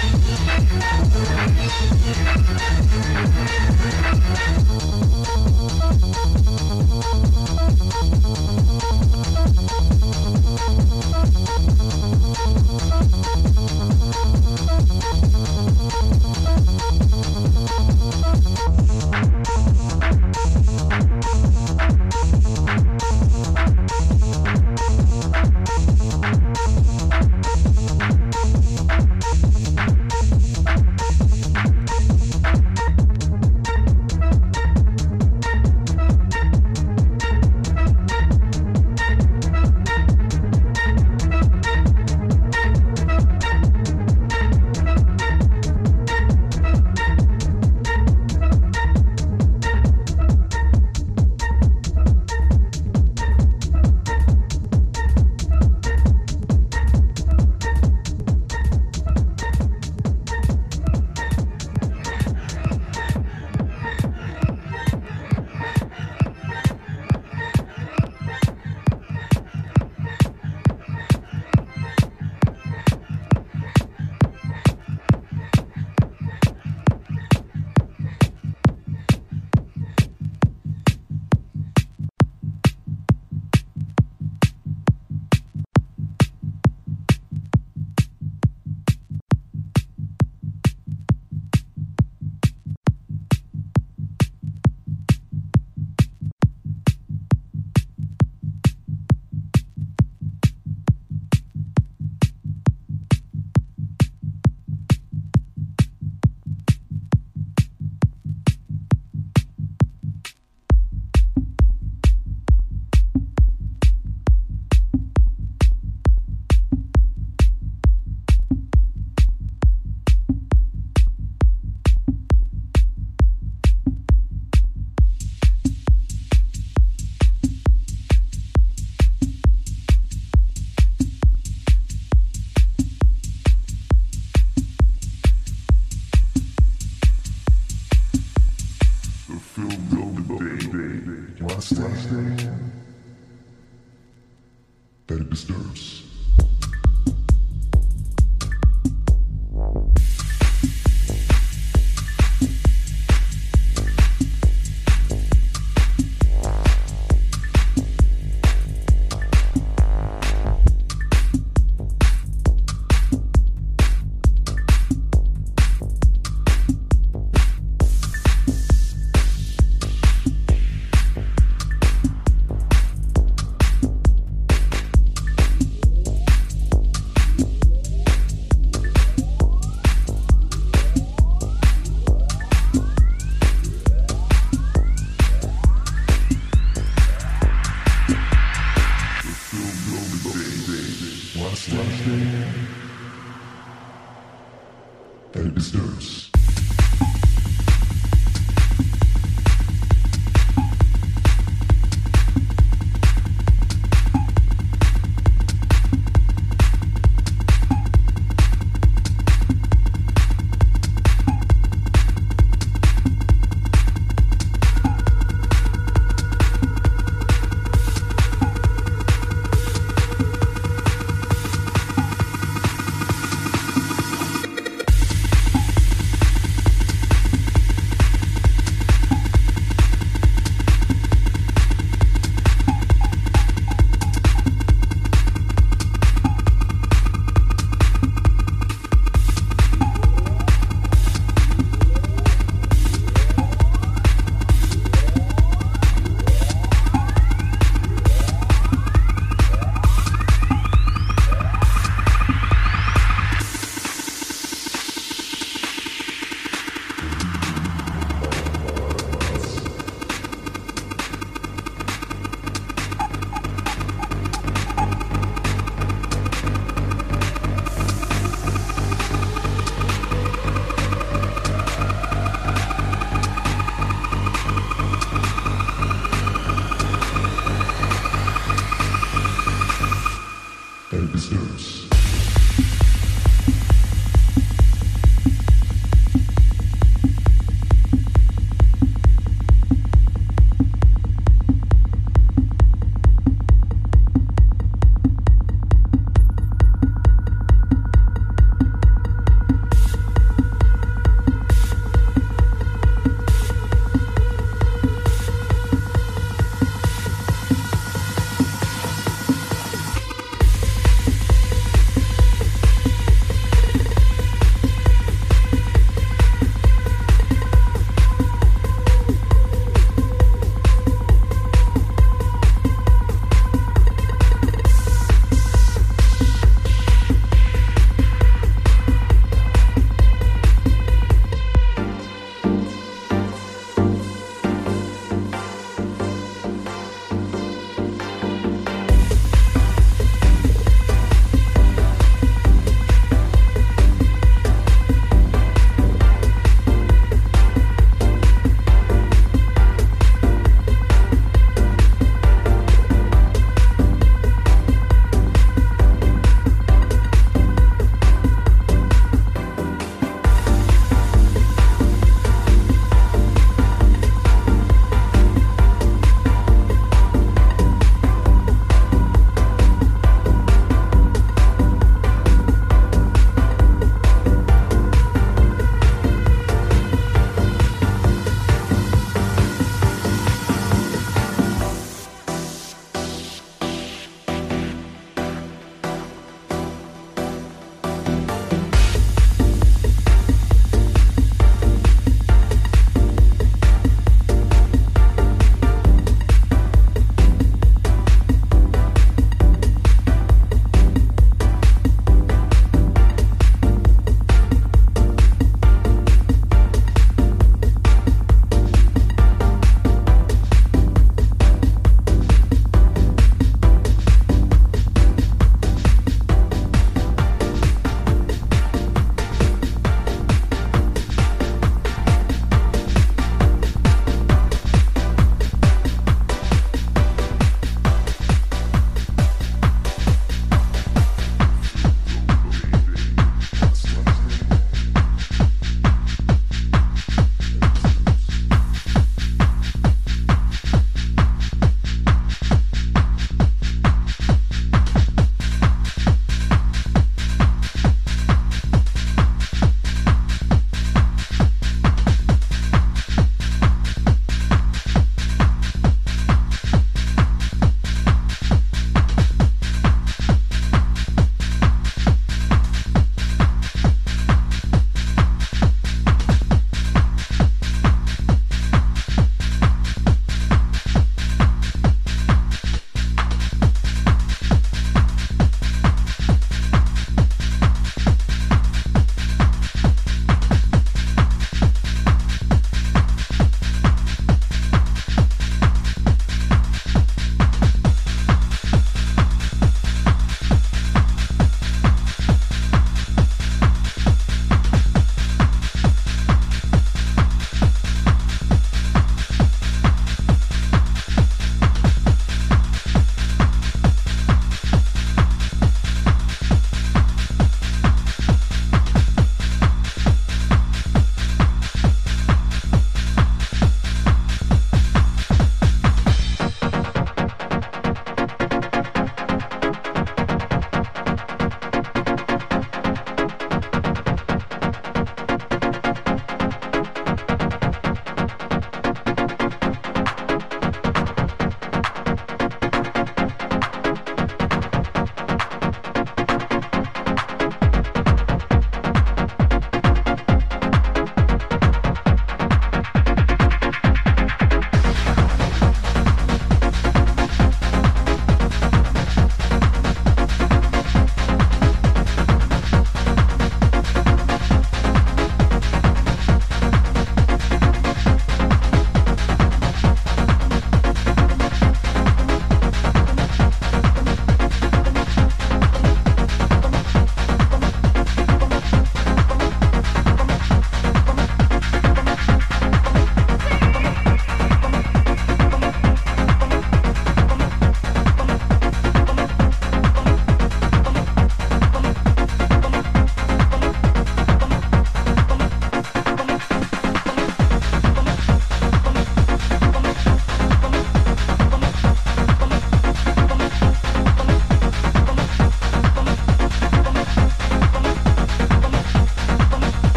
Thank you.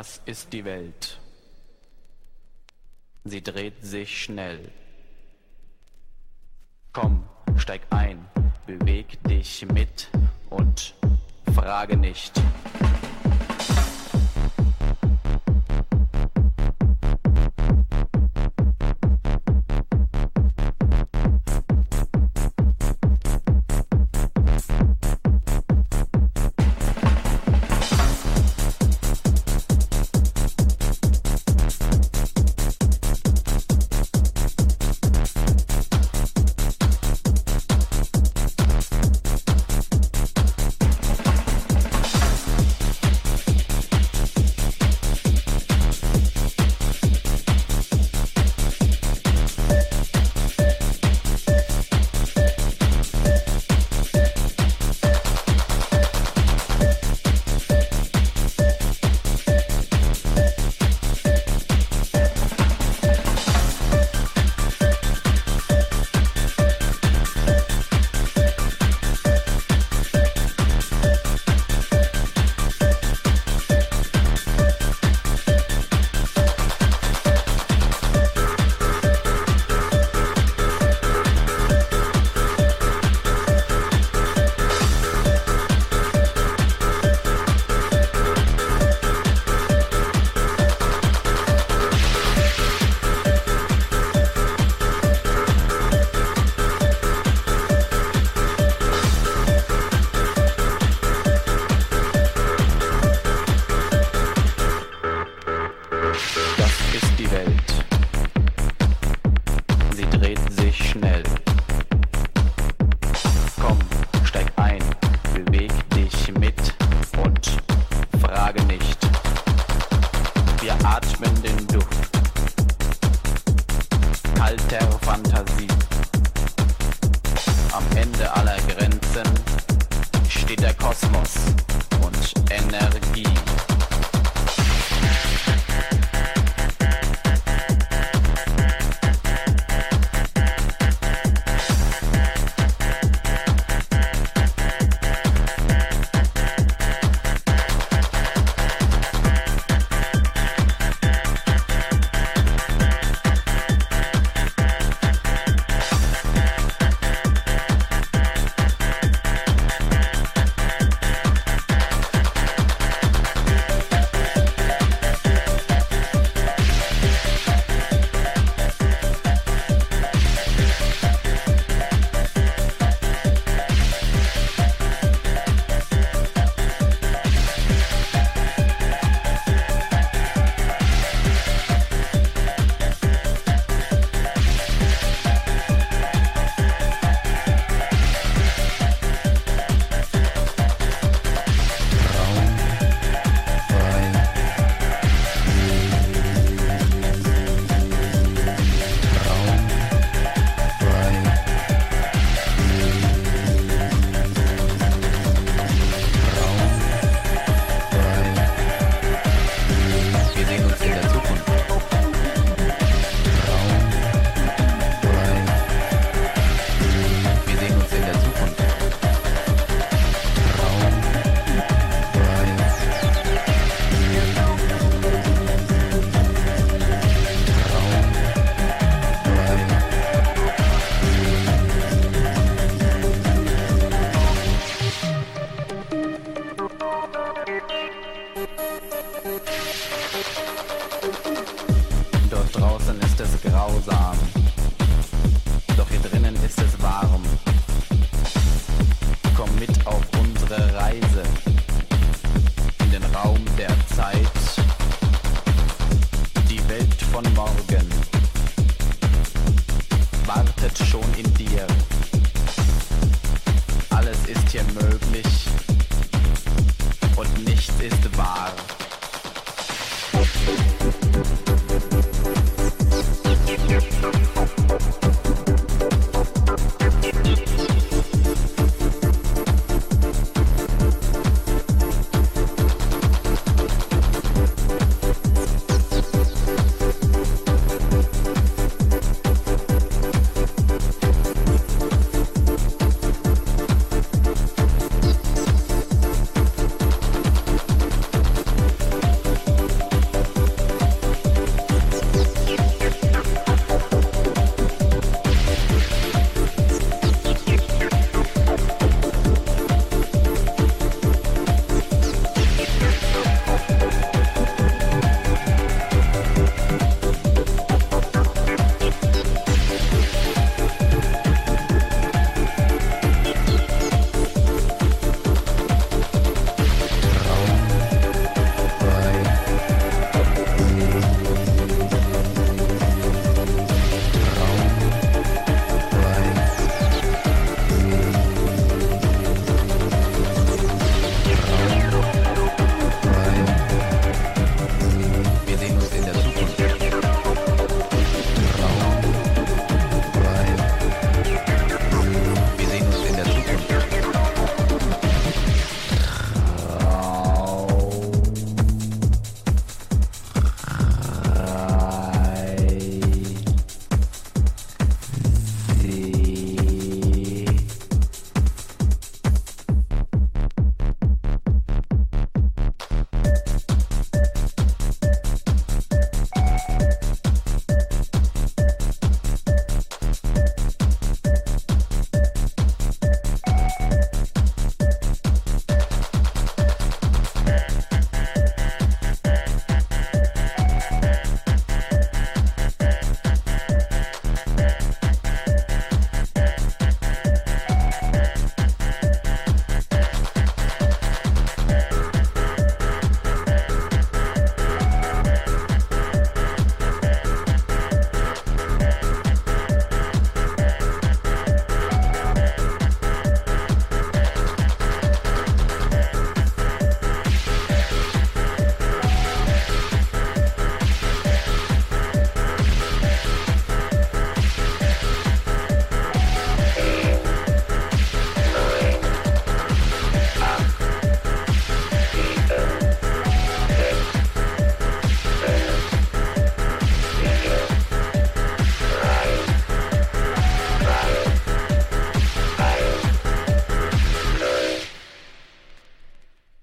Das ist die Welt. Sie dreht sich schnell. Komm, steig ein, beweg dich mit und frage nicht.